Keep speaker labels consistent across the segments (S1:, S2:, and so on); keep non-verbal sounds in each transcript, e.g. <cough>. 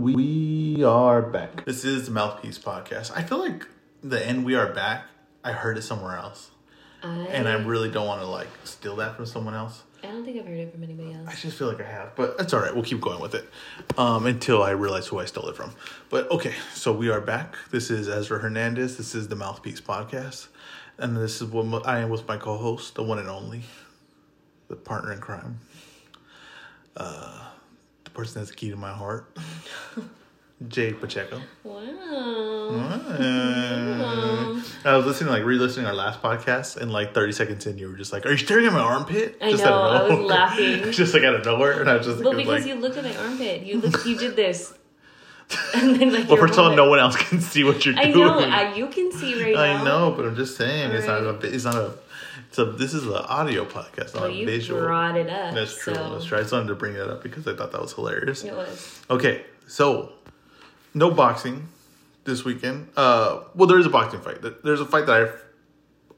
S1: we, we are back. This is the Mouthpiece Podcast. I feel like the end we are back, I heard it somewhere else.
S2: I,
S1: And I really don't want to like steal that from someone else.
S2: I don't think I've heard it from anybody else.
S1: I just feel like I have, but that's all right. We'll keep going with it um, until I realize who I stole it from. But okay, so we are back. This is Ezra Hernandez. This is the Mouthpiece Podcast, and this is what I am with my co-host, the one and only, the partner in crime, uh, the person that's the key to my heart, <laughs> Jade Pacheco.
S2: Wow.
S1: Uh, I was listening, like re-listening our last podcast, and like thirty seconds in, you were just like, "Are you staring at my armpit?"
S2: I
S1: just
S2: know, I was laughing. <laughs>
S1: just like out of nowhere, and I was just
S2: Well, because
S1: like
S2: you looked at my armpit. You looked, you did this. <laughs> And then, like,
S1: well, first of all, no one else can see what you're
S2: I
S1: doing.
S2: I know. I, you can see right now.
S1: I know, but I'm just saying, it's not a, it's not a, a. This is an audio podcast, not
S2: Well, you
S1: visual.
S2: brought it up.
S1: That's true.
S2: So
S1: That's true. I just wanted to bring that up because I thought that was hilarious.
S2: It was.
S1: Okay, so no boxing this weekend. Uh, well, there is a boxing fight. There's a fight that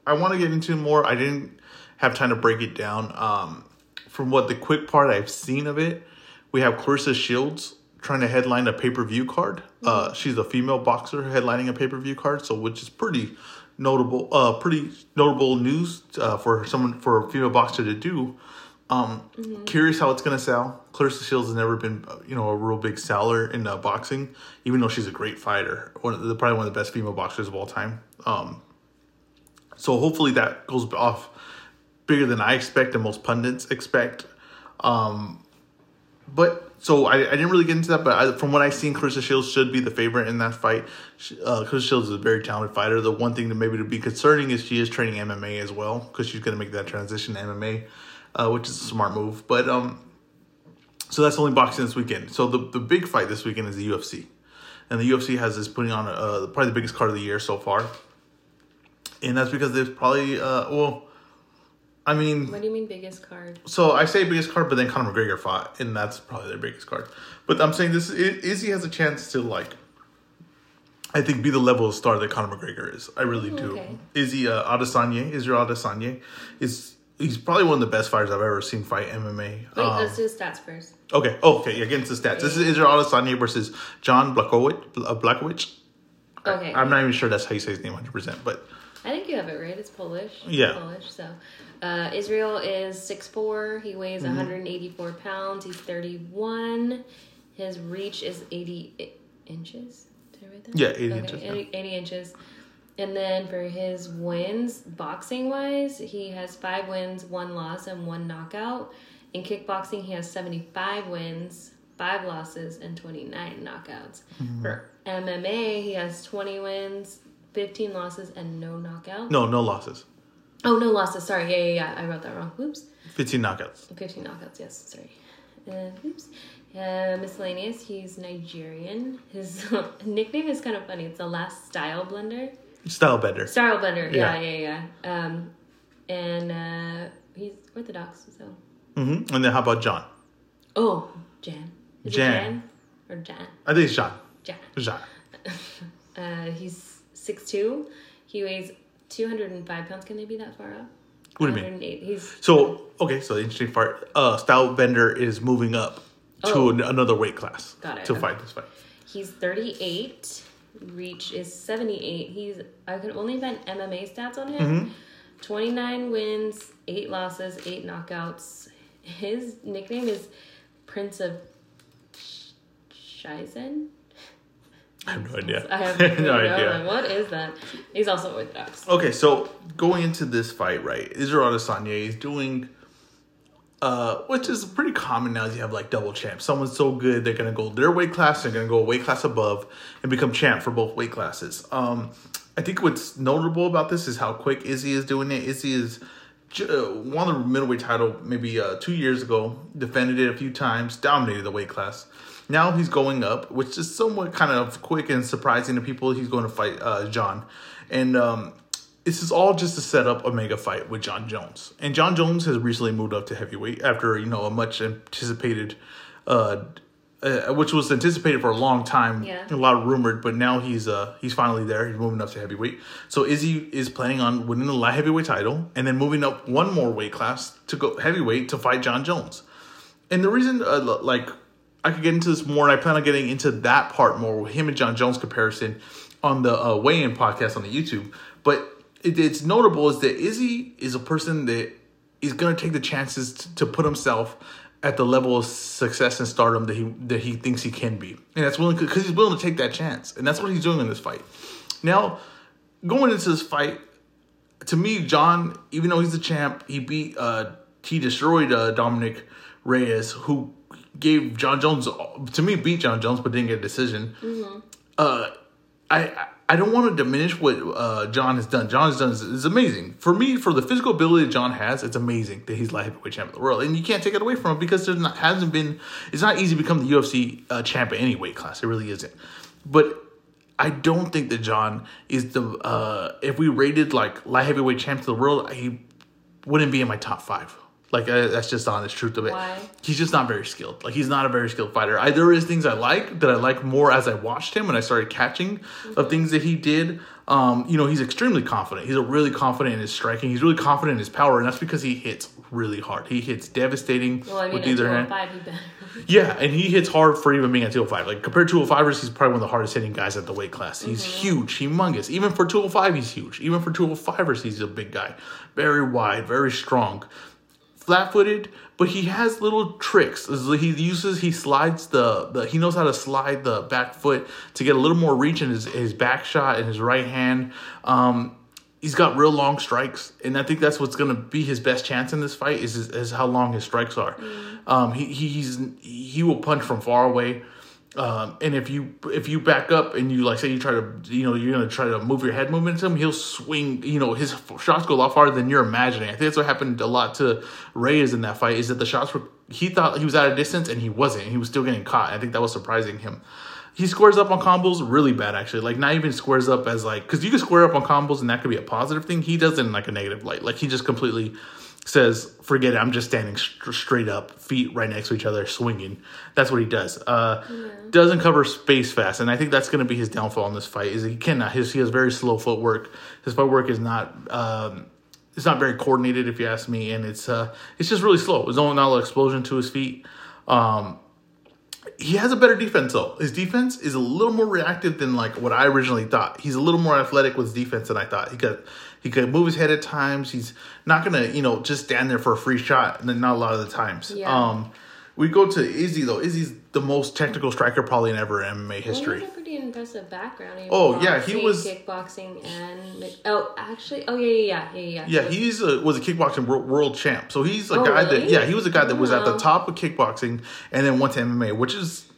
S1: I I want to get into more. I didn't have time to break it down. Um, from what the quick part I've seen of it, we have Claressa Shields trying to headline a pay per view card. Uh, she's a female boxer headlining a pay per view card, so which is pretty notable. Uh, pretty notable news uh, for someone for a female boxer to do. Um, curious how it's gonna sell. Claressa Shields has never been, uh, you know, a real big seller in uh, boxing, even though she's a great fighter. One of the, probably one of the best female boxers of all time. Um, so hopefully that goes off bigger than I expect and most pundits expect. Um, but so I, I didn't really get into that, but I, from what I've seen, Claressa Shields should be the favorite in that fight. She, uh, Claressa Shields is a very talented fighter. The one thing that maybe to be concerning is she is training MMA as well because she's going to make that transition to MMA, uh, which is a smart move. But um, so that's only boxing this weekend. So the the big fight this weekend is the UFC, and the UFC has is putting on uh, probably the biggest card of the year so far, and that's because there's probably uh, well. I mean,
S2: What do you mean biggest card?
S1: so I say biggest card, but then Conor McGregor fought, and that's probably their biggest card. But I'm saying this: I- Izzy has a chance to like, I think, be the level of star that Conor McGregor is. I really do.
S2: okay.
S1: Izzy uh, Adesanya, Israel Adesanya, is he's probably one of the best fighters I've ever seen fight MMA.
S2: Wait,
S1: Um,
S2: let's do the stats first.
S1: okay, oh, okay, against the stats. This is Israel Adesanya versus John Blachowicz. Uh, Blachowicz.
S2: Okay.
S1: I'm not even sure that's how you say his name 100, percent but
S2: I think you have it right. It's Polish.
S1: Yeah.
S2: Polish. So, uh, Israel is 6'4". He weighs
S1: Mm-hmm.
S2: 184 pounds. He's 31. His reach is 80 inches. Did I write that?
S1: Yeah, 80 inches,
S2: 80, 80 inches. And then for his wins, boxing wise, he has five wins, one loss, and one knockout. In kickboxing, he has 75 wins, five losses, and 29 knockouts.
S1: Mm-hmm.
S2: For MMA, he has 20 wins, 15 losses, and no knockout.
S1: no, no losses,
S2: Oh, no losses. Sorry. Yeah, yeah, yeah. I wrote that wrong. Whoops.
S1: 15 knockouts.
S2: 15 knockouts. Yes. Sorry. And oops. Uh, miscellaneous. He's Nigerian. His <laughs> nickname is kind of funny. It's the last style blender.
S1: Style better.
S2: Style blender. Yeah,
S1: Yeah.
S2: yeah, yeah. Um, and uh, he's Orthodox. So.
S1: Mm-hmm. And then how about John?
S2: Oh, Jan. Is
S1: Jan.
S2: It Jan or Jan?
S1: I think it's John.
S2: Jan.
S1: John. <laughs>
S2: Uh, he's 6'2". He weighs 205 pounds. Can they be that far up?
S1: What do you mean?
S2: 108. He's
S1: So okay, so the interesting part, uh, Style Bender is moving up to
S2: Oh.
S1: an, another weight class
S2: Got it,
S1: to
S2: okay.
S1: fight this fight.
S2: He's 38. Reach is 78. He's I can only find MMA stats on him. 29 wins, 8 losses, 8 knockouts. His nickname is Prince of Sh- Cieszyn.
S1: I have no idea.
S2: I have <laughs>
S1: no
S2: no
S1: idea.
S2: idea. What is that? He's also Orthodox.
S1: Okay, so going into this fight, right? Israel Adesanya is doing, uh, which is pretty common now. Is you have like double champs. Someone's so good they're gonna go their weight class, they're gonna go a weight class above and become champ for both weight classes. Um, I think what's notable about this is how quick Izzy is doing it. Izzy is uh, won the middleweight title maybe uh, two years ago, defended it a few times, dominated the weight class. Now he's going up, which is somewhat kind of quick and surprising to people. He's going to fight uh, John, and um, this is all just to set up a mega fight with Jon Jones. And Jon Jones has recently moved up to heavyweight after you know a much anticipated, uh, uh, which was anticipated for a long time,
S2: Yeah.
S1: a lot of rumored, but now he's uh he's finally there. He's moving up to heavyweight. So Izzy is planning on winning the light heavyweight title and then moving up one more weight class to go heavyweight to fight Jon Jones. And the reason, uh, like, I could get into this more, and I plan on getting into that part more with him and Jon Jones comparison on the uh, weigh-in podcast on the YouTube. But it, it's notable is that Izzy is a person that is going to take the chances to, to put himself at the level of success and stardom that he that he thinks he can be, and that's willing because he's willing to take that chance, and that's what he's doing in this fight. Now, going into this fight, to me, John, even though he's the champ, he beat uh he destroyed uh, Dominic Reyes, who gave Jon Jones to me beat Jon Jones, but didn't get a decision. Mm-hmm. Uh, I I don't want to diminish what uh, John has done. John has done is, is, amazing for me for the physical ability that John has. It's amazing that he's light heavyweight champion of the world, and you can't take it away from him because there hasn't been. It's not easy to become the UFC uh, champ in any weight class. It really isn't. But I don't think that John is the. Uh, if we rated like light heavyweight champ of the world, he wouldn't be in my top five. Like uh, that's just the honest truth of it.
S2: Why?
S1: He's just not very skilled. Like he's not a very skilled fighter. I, there is things I like that I like more as I watched him and I started catching mm-hmm. of things that he did. Um, you know, he's extremely confident. He's a really confident in his striking. He's really confident in his power, and that's because he hits really hard. He hits devastating
S2: well, I mean, with either hand.
S1: Yeah, and he hits hard for even being at 205. Like compared to 205ers, he's probably one of the hardest hitting guys at the weight class. He's mm-hmm. huge, humongous. Even for 205, he's huge. Even for 205ers, he's a big guy. Very wide, very strong flat footed, but he has little tricks. He uses he slides the, the he knows how to slide the back foot to get a little more reach in his, his back shot and his right hand. Um, he's got real long strikes, and I think that's what's going to be his best chance in this fight is, is, is how long his strikes are. Mm. Um, he he's he will punch from far away. Um, and if you if you back up and you like say you try to you know you're gonna try to move your head movement to him, he'll swing. You know his shots go a lot farther than you're imagining. I think that's what happened a lot to Reyes in that fight. Is that the shots were he thought he was at a distance and he wasn't. He was still getting caught. I think that was surprising him. He squares up on combos really bad actually. Like not even squares up as like because you can square up on combos and that could be a positive thing. He does it in like a negative light. Like he just completely says, "Forget it. I'm just standing st- straight up, feet right next to each other, swinging." That's what he does. Uh, yeah. Doesn't cover space fast, and I think that's going to be his downfall in this fight. Is he cannot. His he has very slow footwork. His footwork is not. Um, it's not very coordinated, if you ask me, and it's uh, it's just really slow. There's only not an explosion to his feet. Um, he has a better defense though. His defense is a little more reactive than like what I originally thought. He's a little more athletic with his defense than I thought. He got he could move his head at times. He's not gonna, you know, just stand there for a free shot. And then not a lot of the times. Yeah. Um, we go to Izzy though. Izzy's the most technical striker probably in ever MMA history.
S2: Well, a pretty impressive background. He
S1: oh yeah, he was
S2: kickboxing and oh actually oh yeah yeah yeah yeah
S1: yeah. Yeah, he's a, was a kickboxing world champ. So he's a oh, guy really? that yeah he was a guy that was at the top of kickboxing and then went to MMA, which is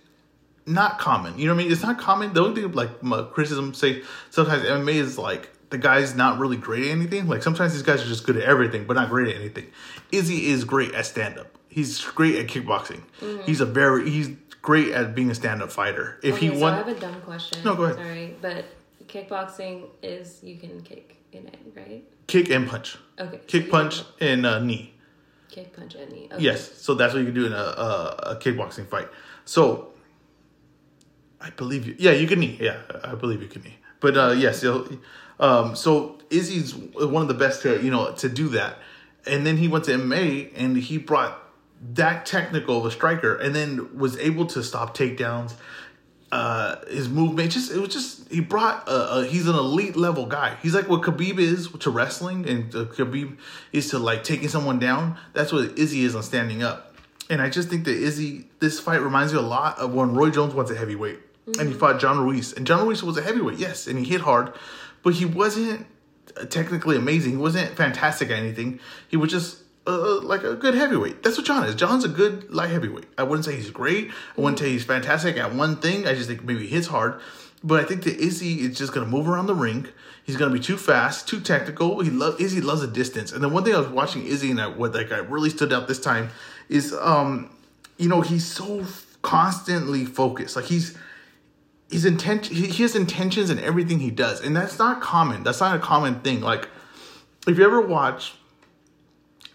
S1: not common. You know what I mean? It's not common. The only thing like my criticism say sometimes MMA is like the guy's not really great at anything. Like sometimes these guys are just good at everything, but not great at anything. Izzy is great at stand up. He's great at kickboxing. Mm-hmm. He's a very he's great at being a stand up fighter. If
S2: okay,
S1: he so won,
S2: I have a dumb question.
S1: No, go ahead.
S2: Sorry, but kickboxing is you can kick in it, right?
S1: Kick and punch.
S2: Okay.
S1: Kick, so punch, and uh, knee.
S2: Kick, punch, and knee. Okay.
S1: Yes, so that's what you can do in a, a, a kickboxing fight. So, I believe you. Yeah, you can knee. Yeah, I believe you can knee. But uh, yes, um, so Izzy's one of the best to you know to do that, and then he went to MMA and he brought that technical of a striker, and then was able to stop takedowns. Uh, his movement just it was just he brought a, a, he's an elite level guy. He's like what Khabib is to wrestling, and uh, Khabib is to like taking someone down. That's what Izzy is on standing up. And I just think that Izzy, this fight reminds me a lot of when Roy Jones went a heavyweight mm-hmm. and he fought John Ruiz. And John Ruiz was a heavyweight, yes, and he hit hard, but he wasn't technically amazing. He wasn't fantastic at anything. He was just uh, like a good heavyweight. That's what John is. John's a good light heavyweight. I wouldn't say he's great. I wouldn't say he's fantastic at one thing. I just think maybe he hits hard. But I think that Izzy is just gonna move around the ring. He's gonna be too fast, too technical. He love Izzy loves a distance. And then one thing I was watching Izzy and I, what like I really stood out this time is um, you know, he's so constantly focused. Like he's his intention he has intentions in everything he does and that's not common. That's not a common thing. Like if you ever watch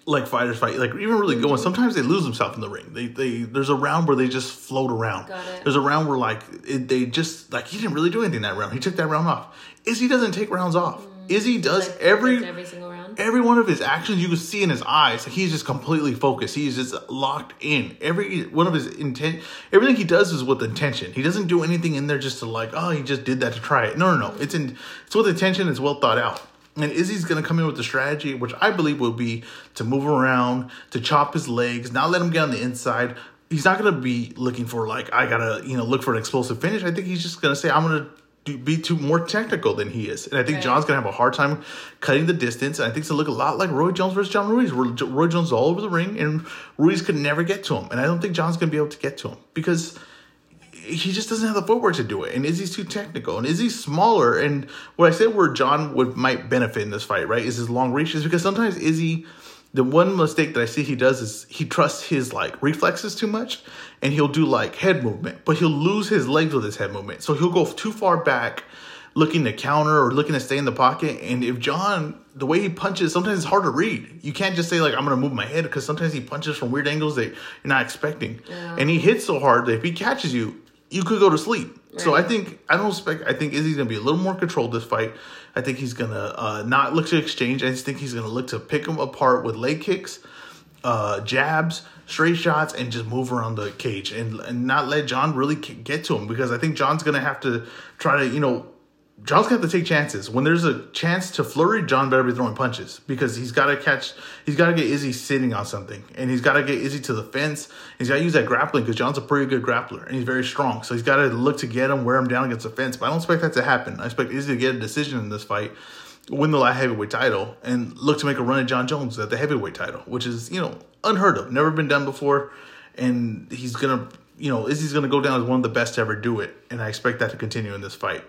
S1: like fighters fight like even really good ones sometimes they lose themselves in the ring. They they there's a round where they just float around. There's a round where like it, they just like he didn't really do anything that round. He took that round off. Izzy doesn't take rounds off. Mm. izzy does
S2: like,
S1: every
S2: every single round
S1: every one of his actions you can see in his eyes. He's just completely focused. He's just locked in. Every one of his intent, everything he does is with intention. He doesn't do anything in there just to like, oh, he just did that to try it. No, no, no. It's in. It's with intention. It's well thought out. And Izzy's going to come in with the strategy, which I believe will be to move around, to chop his legs, not let him get on the inside. He's not going to be looking for like I gotta you know look for an explosive finish. I think he's just going to say I'm going to do, be too more technical than he is. And I think
S2: Right.
S1: John's gonna have a hard time cutting the distance. And I think it's gonna look a lot like Roy Jones versus John Ruiz, Roy Jones all over the ring and Ruiz could never get to him. And I don't think John's gonna be able to get to him because he just doesn't have the footwork to do it. And Izzy's too technical. And Izzy's smaller. And what I said where John would might benefit in this fight, right, is his long reaches because sometimes Izzy. The one mistake that I see he does is he trusts his like reflexes too much, and he'll do like head movement, but he'll lose his legs with his head movement. So he'll go too far back, looking to counter or looking to stay in the pocket. And if John, the way he punches, sometimes it's hard to read. You can't just say like I'm gonna move my head because sometimes he punches from weird angles that you're not expecting,
S2: Yeah.
S1: and he hits so hard that if he catches you, you could go to sleep. So I think I don't expect. I think Izzy's gonna be a little more controlled this fight. I think he's gonna uh, not look to exchange. I just think he's gonna look to pick him apart with leg kicks, uh, jabs, straight shots, and just move around the cage and, and not let John really k- get to him because I think John's gonna have to try to you know. John's gonna have to take chances. When there's a chance to flurry, John better be throwing punches because he's got to catch. He's got to get Izzy sitting on something, and he's got to get Izzy to the fence. He's got to use that grappling because John's a pretty good grappler and he's very strong. So he's got to look to get him, wear him down against the fence. But I don't expect that to happen. I expect Izzy to get a decision in this fight, win the light heavyweight title, and look to make a run at Jon Jones at the heavyweight title, which is you know unheard of, never been done before, and he's gonna. You know, Izzy's to go down as one of the best to ever do it, and I expect that to continue in this fight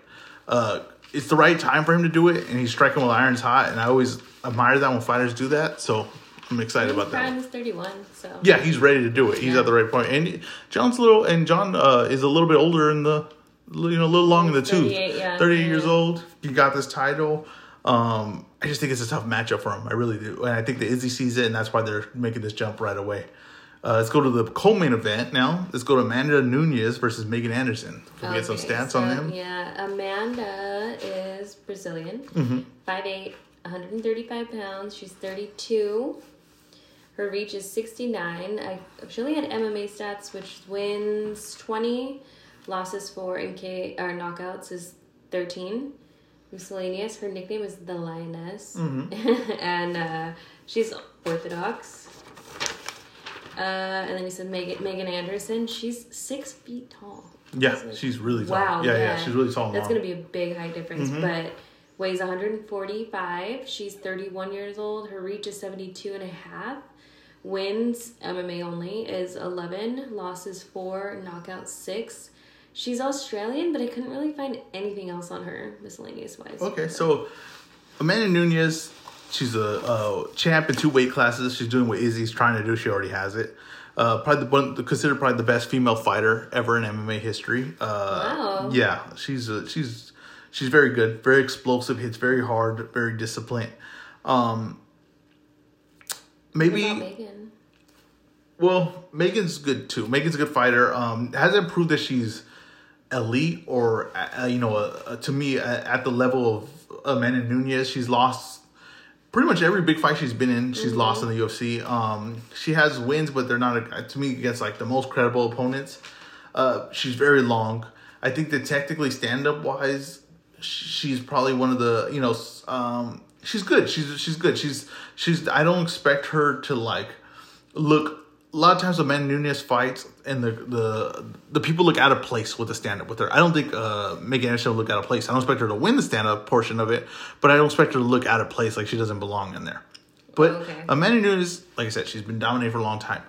S1: uh, it's the right time for him to do it, and he's striking while irons hot. And I always admire that when fighters do that. So I'm excited about that.
S2: Is 31, so.
S1: Yeah, he's ready to do it. He's
S2: Yeah.
S1: at the right point. And John's a little, and John uh, is a little bit older in the, you know, a little long in the tooth.
S2: 38, yeah.
S1: 38 years old. He got this title. Um, I just think it's a tough matchup for him. I really do. And I think the Izzy sees it, and that's why they're making this jump right away. Uh, let's go to the co-main event now. Let's go to Amanda Nunes versus Megan Anderson. Can we get some stats
S2: so,
S1: on them?
S2: Yeah, Amanda is Brazilian,
S1: Mm-hmm.
S2: 5'8", 135 pounds. She's 32. Her reach is 69. I she only had MMA stats, which wins 20, losses 4, and K or knockouts is 13. Miscellaneous. Her nickname is the Lioness,
S1: Mm-hmm. <laughs>
S2: and uh, she's Orthodox. Uh, and then he said Megan, Megan Anderson. She's six feet tall.
S1: Yeah, she's really tall.
S2: Wow.
S1: yeah, yeah, she's really tall.
S2: That's going to be a big height difference,
S1: Mm-hmm.
S2: but weighs 145. She's 31 years old. Her reach is 72 and a half. Wins, MMA only, is 11. Losses 4. Knockout, 6. She's Australian, but I couldn't really find anything else on her, miscellaneous wise.
S1: Okay, so Amanda Nunes, she's a uh, champ in two weight classes. She's doing what Izzy's trying to do. She already has it. Uh, probably the one considered probably the best female fighter ever in MMA history. Uh,
S2: Wow.
S1: Yeah, she's a, she's she's very good, very explosive, hits very hard, very disciplined. Um, maybe
S2: Megan?
S1: well, Megan's good too. Megan's a good fighter. Um, hasn't proved that she's elite or uh, you know, uh, to me uh, at the level of Amanda Nunes. She's lost pretty much every big fight she's been in. She's lost in the UFC. Um, she has wins, but they're not to me against like the most credible opponents. Uh, she's very long. I think that technically stand up wise, she's probably one of the you know um, she's good. She's she's good. She's she's. I don't expect her to like look. A lot of times, when Man Nunes fights, and the the the people look out of place with the stand up with her. I don't think uh, Megan Anderson will look out of place. I don't expect her to win the stand up portion of it, but I don't expect her to look out of place like she doesn't belong in there. But
S2: Okay.
S1: Amanda Nunes, like I said, she's been dominating for a long time.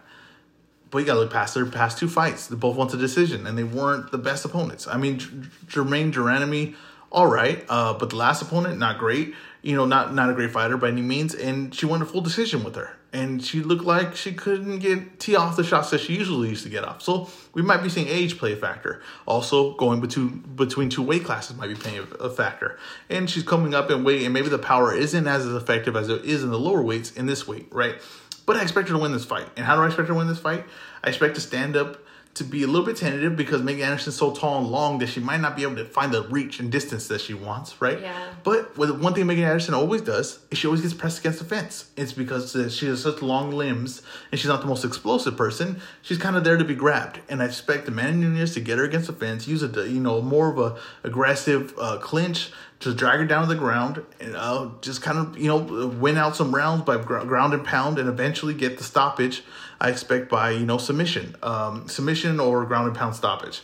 S1: But you gotta look past their past two fights. They both went to decision, and they weren't the best opponents. I mean, J- Germaine de Randamie, all right, uh, but the last opponent, not great. You know, not not a great fighter by any means. And she won a full decision with her, and she looked like she couldn't get tee off the shots that she usually used to get off. So we might be seeing age play a factor. Also, going between between two weight classes might be playing a, factor. And she's coming up in weight, and maybe the power isn't as effective as it is in the lower weights in this weight, right? But I expect her to win this fight. And how do I expect her to win this fight? I expect to stand up to be a little bit tentative because Megan Anderson's so tall and long that she might not be able to find the reach and distance that she wants, right?
S2: Yeah.
S1: But with one thing Megan Anderson always does is she always gets pressed against the fence. It's because she has such long limbs and she's not the most explosive person. She's kind of there to be grabbed, and I expect Amanda Nunes to get her against the fence, use a you know more of a aggressive uh, clinch to drag her down to the ground and uh, just kind of you know win out some rounds by gr- ground and pound and eventually get the stoppage. I expect by you know submission, um, submission or ground and pound stoppage.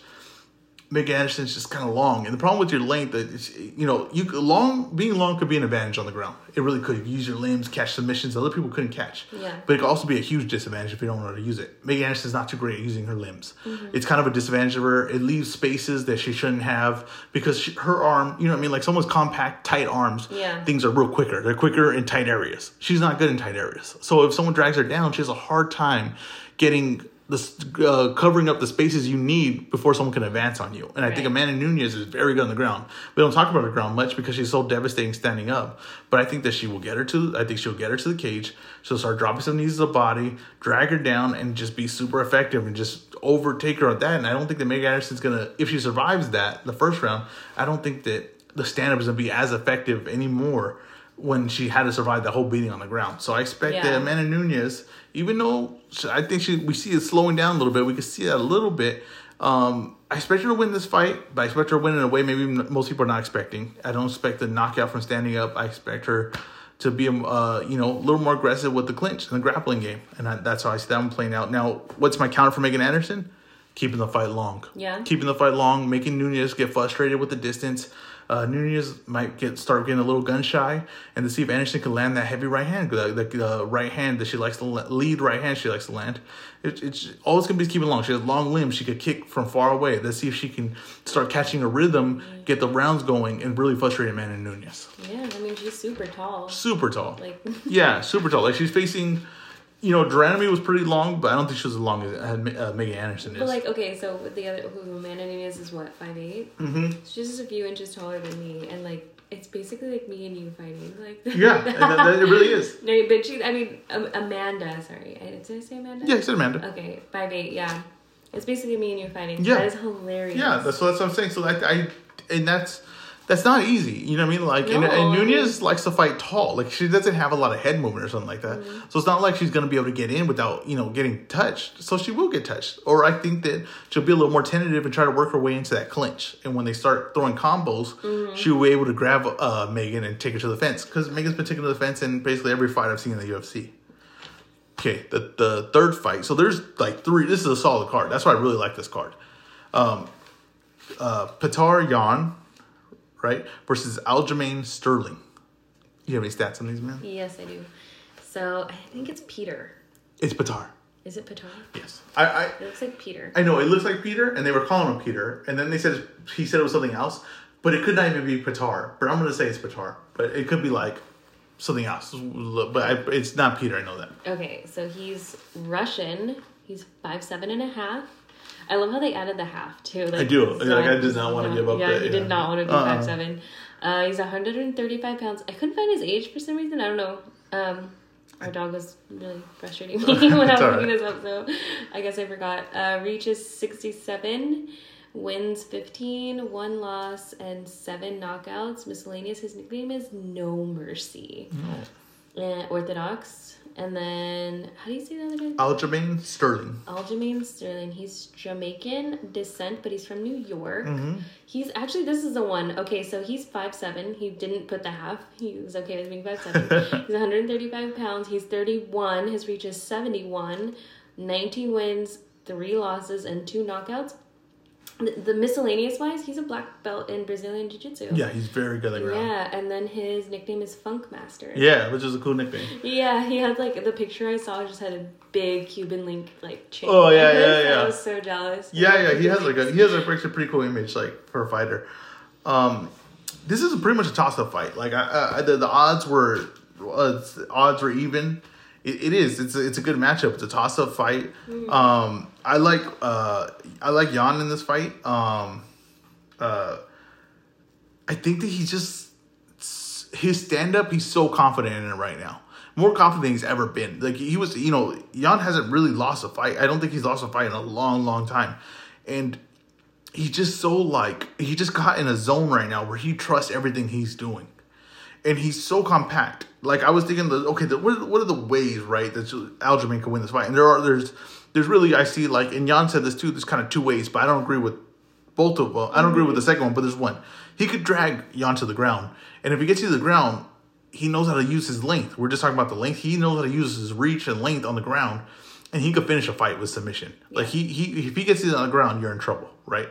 S1: Megan Anderson's just kind of long, and the problem with your length, is, you know, you long being long could be an advantage on the ground. It really could. You use your limbs, catch submissions other people couldn't catch.
S2: Yeah.
S1: But it could also be a huge disadvantage if you don't know how to use it. Megan Anderson's not too great at using her limbs.
S2: Mm-hmm.
S1: It's kind of a disadvantage of her. It leaves spaces that she shouldn't have because she, her arm, you know what I mean? Like someone's compact, tight arms,
S2: Yeah.
S1: things are real quicker. They're quicker in tight areas. She's not good in tight areas. So if someone drags her down, she has a hard time getting this uh, covering up the spaces you need before someone can advance on you. And I think
S2: Right.
S1: Amanda Nunes is very good on the ground. We don't talk about her ground much because she's so devastating standing up. But I think that she will get her to. I think she'll get her to the cage. She'll start dropping some knees to the body, drag her down, and just be super effective and just overtake her at that. And I don't think that Megan Anderson's gonna. If she survives that the first round, I don't think that the stand up is gonna be as effective anymore when she had to survive that whole beating on the ground. So I expect that
S2: Yeah.
S1: Amanda Nunes, even though I think she we see it slowing down a little bit, we can see that a little bit. Um, I expect her to win this fight, but I expect her to win in a way maybe most people are not expecting. I don't expect the knockout from standing up. I expect her to be, uh, you know, a little more aggressive with the clinch and the grappling game, and I, that's how I see that one playing out. Now, what's my counter for Megan Anderson? Keeping the fight long.
S2: Yeah.
S1: Keeping the fight long, making Nunes get frustrated with the distance. Uh, Nunes might get start getting a little gun shy, and to see if Anderson can land that heavy right hand, the, the uh, right hand that she likes to lead right hand she likes to land. It, it's always gonna be keeping long. She has long limbs. She could kick from far away. Let's see if she can start catching a rhythm, get the rounds going, and really frustrate Man Amanda Nunes.
S2: Yeah, I mean she's super tall.
S1: Super tall.
S2: Like <laughs>
S1: Yeah, super tall. Like she's facing, you know, de Randamie was pretty long, but I don't think she was as long as uh, Megan Anderson is.
S2: But like, okay, so the other, who Amanda Nunes is is what five
S1: mm-hmm.
S2: She's just a few inches taller than me, and like it's basically like me and you fighting. Like <laughs>
S1: Yeah, that, that- it really is.
S2: no, but she, I mean um, Amanda. Sorry, I, did I say Amanda?
S1: Yeah, he said Amanda.
S2: Okay, five eight. Yeah, it's basically me and you fighting.
S1: Yeah.
S2: that is hilarious.
S1: Yeah, that's that's what I'm saying. So like I, and that's that's not easy. You know what I mean? Like, and,
S2: No,
S1: and
S2: I
S1: Nunes likes to fight tall. Like she doesn't have a lot of head movement or something like that.
S2: Mm-hmm.
S1: So it's not like she's gonna be able to get in without you know getting touched. So she will get touched. Or I think that she'll be a little more tentative and try to work her way into that clinch. And when they start throwing combos,
S2: Mm-hmm.
S1: she'll be able to grab uh, Megan and take her to the fence because Megan's been taken to the fence in basically every fight I've seen in the UFC. Okay, the the third fight. So there's like three. This is a solid card. That's why I really like this card. Um, uh, Patar Yan, right, versus Aljamain Sterling. You have any stats on these men?
S2: Yes, I do. So I think it's Peter.
S1: It's Patar.
S2: Is it Patar?
S1: Yes, I, I
S2: It looks like Peter.
S1: I know it looks like Peter, and they were calling him Peter, and then they said he said it was something else, but it could not even be Patar. But I'm gonna say it's Patar, but it could be like something else. But I, it's not Peter. I know that.
S2: Okay, so he's Russian. He's five seven and a half. I love how they added the half too. Like,
S1: I do.
S2: it's
S1: Like, I did not wanna give up
S2: Yeah,
S1: that,
S2: he
S1: yeah.
S2: did not want to be
S1: Uh-uh.
S2: five seven. Uh, he's 135 pounds. I couldn't find his age for some reason. I don't know. Um, our dog was really frustrating me when I <laughs> was looking this up, so I guess I forgot. Uh, reach is 67, wins 15, one loss, and seven knockouts. Miscellaneous. His nickname is No Mercy. Uh, Orthodox. And then, how do you say the other guy?
S1: Aljamain Sterling.
S2: Aljamain Sterling. He's Jamaican descent, but he's from New York.
S1: Mm-hmm.
S2: He's actually this is the one. Okay, so he's five seven. He didn't put the half. He was okay with being five seven. <laughs> he's 135 pounds. He's 31. His reach is 71. 19 wins, three losses, and two knockouts. The, the miscellaneous wise, he's a black belt in Brazilian Jiu Jitsu.
S1: Yeah, he's very good at ground.
S2: Yeah, and then his nickname is Funk Master.
S1: Yeah, which is a cool nickname.
S2: Yeah, he had like the picture I saw just had a big Cuban link like chain.
S1: Oh, yeah, <laughs> yeah, yeah.
S2: I was so jealous.
S1: Yeah, yeah, he has like a he has a actually pretty cool image like for a fighter. Um, this is pretty much a toss up fight. Like I, I, the the odds were uh, odds were even. It, it is. It's a, it's a good matchup. It's a toss up fight. Um, I like uh I like Yan in this fight. Um, uh, I think that he just his stand up. He's so confident in it right now. more confident than he's ever been. Like he was, you know, Yan hasn't really lost a fight. I don't think he's lost a fight in a long, long time, and he's just so like he just got in a zone right now where he trusts everything he's doing, and he's so compact. Like I was thinking, the okay, the, what, what are the ways right that Aljamain can win this fight? And there are there's there's really I see like and Jan said this too. There's kind of two ways, but I don't agree with both of them. I don't agree with the second one, but there's one. He could drag Yan to the ground, and if he gets you to the ground, he knows how to use his length. We're just talking about the length. He knows how to use his reach and length on the ground, and he could finish a fight with submission. Yeah. Like he he if he gets you on the ground, you're in trouble, right?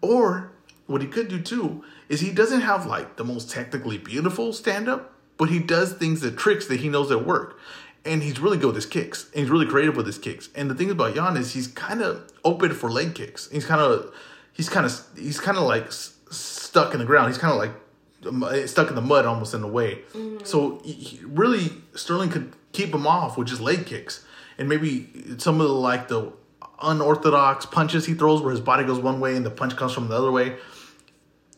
S1: Or what he could do too is he doesn't have like the most technically beautiful stand up, but he does things that tricks that he knows that work. And he's really good with his kicks. And he's really creative with his kicks. And the thing about Yan is he's kind of open for leg kicks. He's kind of he's kind of he's kind of like s- stuck in the ground. He's kind of like um, stuck in the mud almost in a way. Mm-hmm. So he, really Sterling could keep him off with just leg kicks and maybe some of the like the unorthodox punches he throws where his body goes one way and the punch comes from the other way.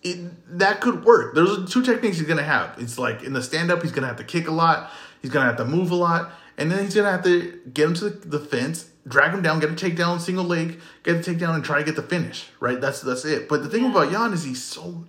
S1: It, that could work. There's two techniques he's gonna have. It's like in the stand up, he's gonna have to kick a lot, he's gonna have to move a lot, and then he's gonna have to get him to the fence, drag him down, get a takedown, single leg, get a takedown, and try to get the finish. Right? That's that's it. But the thing yeah. about Yan is he's so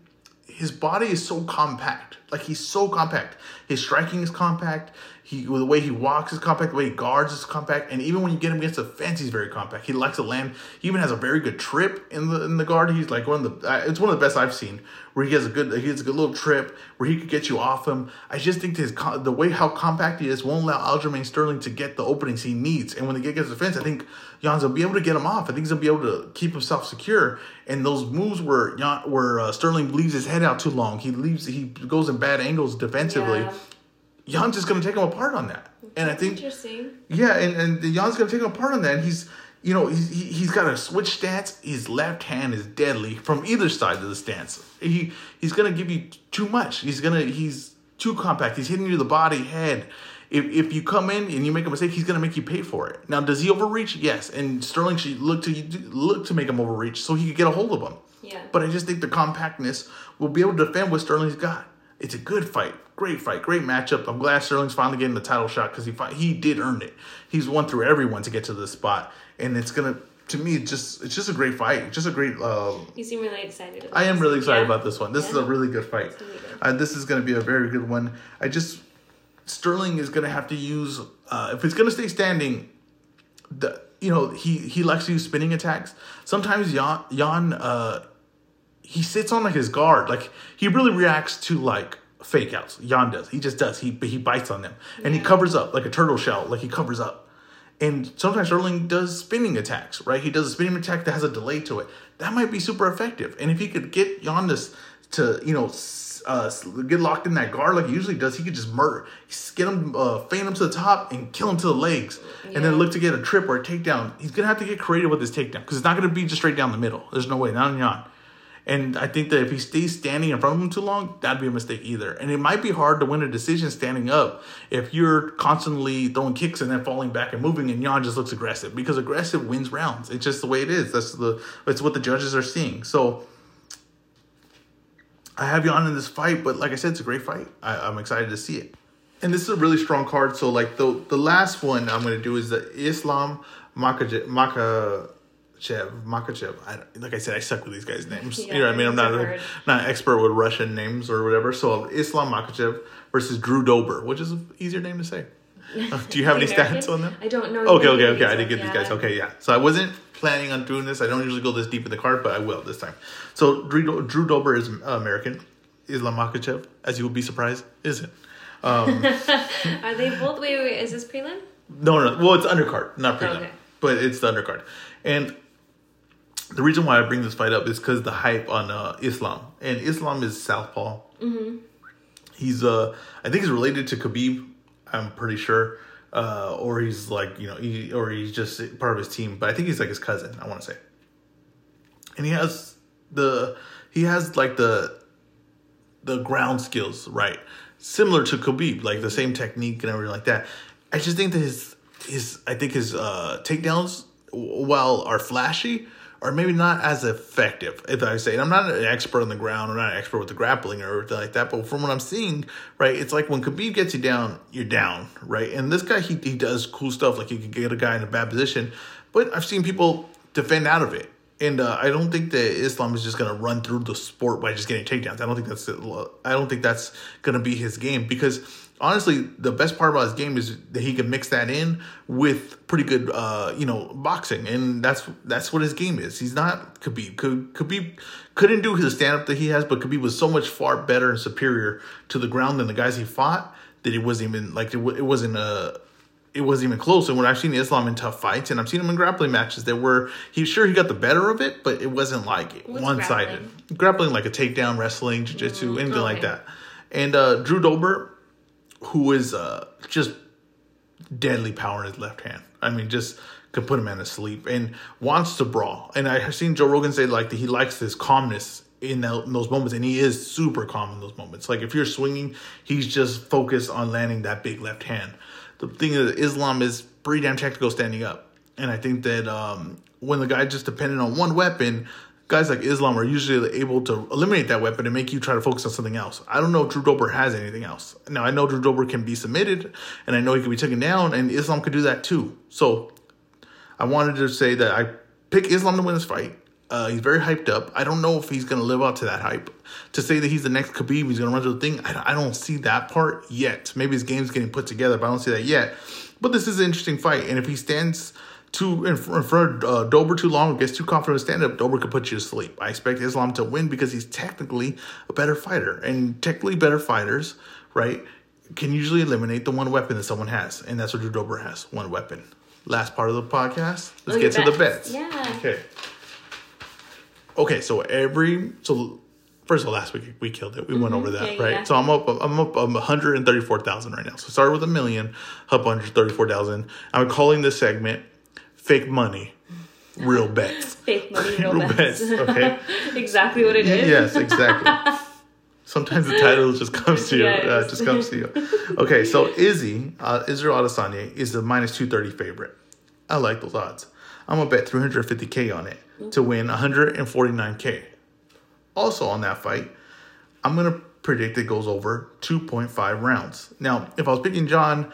S1: his body is so compact. Like he's so compact. His striking is compact. He the way he walks is compact. The way he guards is compact. And even when you get him against the fence, he's very compact. He likes to land. He even has a very good trip in the in the guard. He's like one of the. Uh, it's one of the best I've seen. Where he has a good he has a good little trip where he could get you off him. I just think his the way how compact he is won't allow Aljamain Sterling to get the openings he needs. And when they get against the fence, I think Yan's will be able to get him off. I think he's gonna be able to keep himself secure. And those moves where Yan, where uh, Sterling leaves his head out too long, he leaves he goes in bad angles defensively. Yeah. Yan's just gonna take him apart on that. And I think
S2: interesting.
S1: Yeah, and and Yan's gonna take him apart on that. And he's you know he's he, he's got a switch stance. His left hand is deadly from either side of the stance. He he's gonna give you too much. He's gonna he's too compact. He's hitting you the body, head if, if you come in and you make a mistake, he's going to make you pay for it. Now, does he overreach? Yes. And Sterling should look to look to make him overreach so he could get a hold of him.
S2: Yeah.
S1: But I just think the compactness will be able to defend what Sterling's got. It's a good fight, great fight, great matchup. I'm glad Sterling's finally getting the title shot because he he did earn it. He's won through everyone to get to this spot, and it's gonna to me it's just it's just a great fight, just a great. Uh,
S2: you seem really excited.
S1: I am really excited yeah. about this one. This yeah. is a really good fight. Really good. Uh, this is gonna be a very good one. I just Sterling is going to have to use uh, if it's going to stay standing. The you know he he likes to use spinning attacks. Sometimes Yan Yan uh, he sits on like his guard. Like he really reacts to like fake outs. Yan does. He just does. He he bites on them and yeah. he covers up like a turtle shell. Like he covers up. And sometimes Sterling does spinning attacks, right? He does a spinning attack that has a delay to it. That might be super effective. And if he could get Yan to, to you know uh, get locked in that guard like he usually does, he could just murder, get him, uh, feint him to the top and kill him to the legs, yeah. and then look to get a trip or a takedown. He's gonna have to get creative with his takedown because it's not gonna be just straight down the middle. There's no way, not in Yan. And I think that if he stays standing in front of him too long, that'd be a mistake either. And it might be hard to win a decision standing up if you're constantly throwing kicks and then falling back and moving, and Yan just looks aggressive because aggressive wins rounds. It's just the way it is. That's the it's what the judges are seeing. So I have you on in this fight, but like I said, it's a great fight. I, am excited to see it. And this is a really strong card. So like the the last one I'm gonna do is the Islam. Makhachev, Makhachev. I, like I said, I suck with these guys' names. <laughs> Yeah, you know what I mean? I'm not a, not an expert with Russian names or whatever. So Islam Makhachev versus Drew Dober, which is an easier name to say. Uh, <laughs> do you have any stats on them?
S2: I don't know.
S1: Okay, okay, okay. I didn't get yeah. these guys. Okay, yeah. So I wasn't planning on doing this. I don't usually go this deep in the card, but I will this time. So Drew, Drew Dober is American. Islam Makhachev, as you will be surprised, isn't.
S2: Um, <laughs> Are they both? Wait, wait, wait. Is this prelim?
S1: No, no. Well, it's undercard, not prelim, okay. but it's the undercard. And the reason why I bring this fight up is because the hype on uh, Islam, and Islam is southpaw. Mm-hmm. He's uh, I think he's related to Khabib. I'm pretty sure uh, or he's like you know, he, or he's just part of his team. But I think he's like his cousin. I want to say, and he has the he has like the the ground skills right, similar to Khabib, like the same technique and everything like that. I just think that his his I think his uh, takedowns while are flashy are maybe not as effective. If I say, and I'm not an expert on the ground, I'm not an expert with the grappling or anything like that, but from what I'm seeing, right, it's like when Khabib gets you down, you're down, right? And this guy, he, he does cool stuff, like he can get a guy in a bad position, but I've seen people defend out of it. And uh, I don't think that Islam is just gonna run through the sport by just getting takedowns. I don't think that's I don't think that's gonna be his game because honestly, the best part about his game is that he can mix that in with pretty good, uh, you know, boxing, and that's that's what his game is. He's not Khabib. Khabib couldn't do his stand up that he has, but Khabib was so much far better and superior to the ground than the guys he fought that it wasn't even like it, it wasn't a it wasn't even close. And when I've seen Islam in tough fights, and I've seen him in grappling matches that were he sure he got the better of it, but it wasn't like one sided. Grappling? grappling? like a takedown, wrestling, jiu jitsu, mm, anything okay. like that. And uh, Drew Dober, who is uh, just deadly power in his left hand. I mean, just could put him man to sleep and wants to brawl. And I've seen Joe Rogan say like that he likes this calmness in, that, in those moments, and he is super calm in those moments. Like if you're swinging, he's just focused on landing that big left hand the thing is, Islam is pretty damn technical standing up. And I think that um, when the guy just depended on one weapon, guys like Islam are usually able to eliminate that weapon and make you try to focus on something else. I don't know if Drew Dober has anything else. Now, I know Drew Dober can be submitted, and I know he can be taken down, and Islam could do that too. So I wanted to say that I pick Islam to win this fight. Uh, he's very hyped up. I don't know if he's going to live up to that hype. To say that he's the next Khabib, he's going to run through the thing, I, I don't see that part yet. Maybe his game's getting put together, but I don't see that yet. But this is an interesting fight. And if he stands too in front of uh, Dober too long, gets too confident to stand up, Dober could put you to sleep. I expect Islam to win because he's technically a better fighter. And technically better fighters, right, can usually eliminate the one weapon that someone has. And that's what Drew Dober has one weapon. Last part of the podcast. Let's oh, get to bets. the bets.
S2: Yeah.
S1: Okay. Okay, so every so first of all, last week we killed it. We mm-hmm. went over that, yeah, right? Yeah. So I'm up. I'm up. I'm 134,000 right now. So started with a million, up 134,000. I'm calling this segment "Fake Money, Real Bets." <laughs>
S2: Fake money, real, real bets. bets. <laughs> Okay. exactly what it is.
S1: Yes, exactly. <laughs> Sometimes the title just comes to you. Yes. Uh, just comes to you. Okay, so Izzy uh, Israel Adesanya is the minus 230 favorite. I like those odds. I'm gonna bet 350k on it to win 149k. Also on that fight, I'm gonna predict it goes over 2.5 rounds. Now, if I was picking John,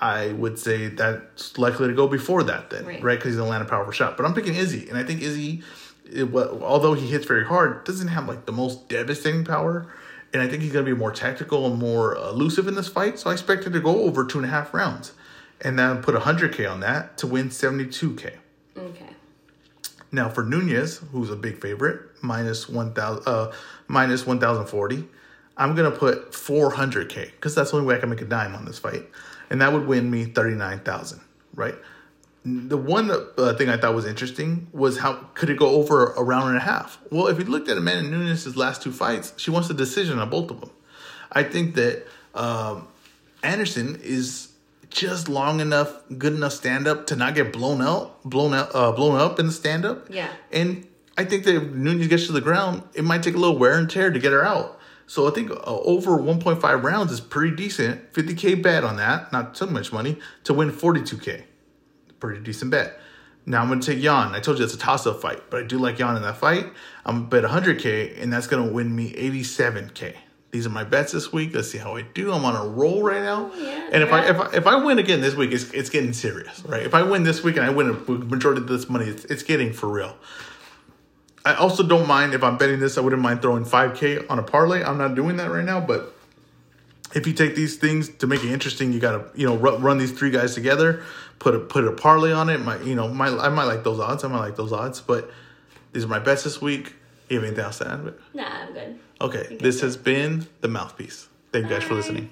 S1: I would say that's likely to go before that, then, right? Because right? he's a land of powerful shot. But I'm picking Izzy, and I think Izzy, it, although he hits very hard, doesn't have like the most devastating power. And I think he's going to be more tactical and more elusive in this fight. So I expect it to go over two and a half rounds. And then put 100K on that to win 72K.
S2: Okay.
S1: Now for Nunes, who's a big favorite, minus one thousand, uh, minus one thousand forty. I'm gonna put 400k because that's the only way I can make a dime on this fight, and that would win me 39,000. Right. The one uh, thing I thought was interesting was how could it go over a round and a half? Well, if you looked at Amanda Nunes' last two fights, she wants a decision on both of them. I think that um, Anderson is just long enough, good enough stand up to not get blown out, blown out, uh, blown up in the stand up.
S2: Yeah.
S1: And I think that if Nunes gets to the ground, it might take a little wear and tear to get her out. So I think uh, over 1.5 rounds is pretty decent. 50k bet on that, not too much money to win 42k. Pretty decent bet. Now I'm going to take Yan. I told you it's a toss up fight, but I do like Yan in that fight. I'm going to bet 100k, and that's going to win me 87k these are my bets this week. Let's see how I do. I'm on a roll right now.
S2: Oh, yeah,
S1: and if. I if I if I win again this week, it's it's getting serious, right? If I win this week and I win a majority of this money, it's, it's getting for real. I also don't mind if I'm betting this. I wouldn't mind throwing 5K on a parlay. I'm not doing that right now, but if you take these things to make it interesting, you gotta you know run, these three guys together, put a put a parlay on it. My you know my I might like those odds. I might like those odds, but these are my bets this week. You have anything else to add?
S2: Nah, I'm good.
S1: Okay, this has been the mouthpiece. Thank you guys for listening.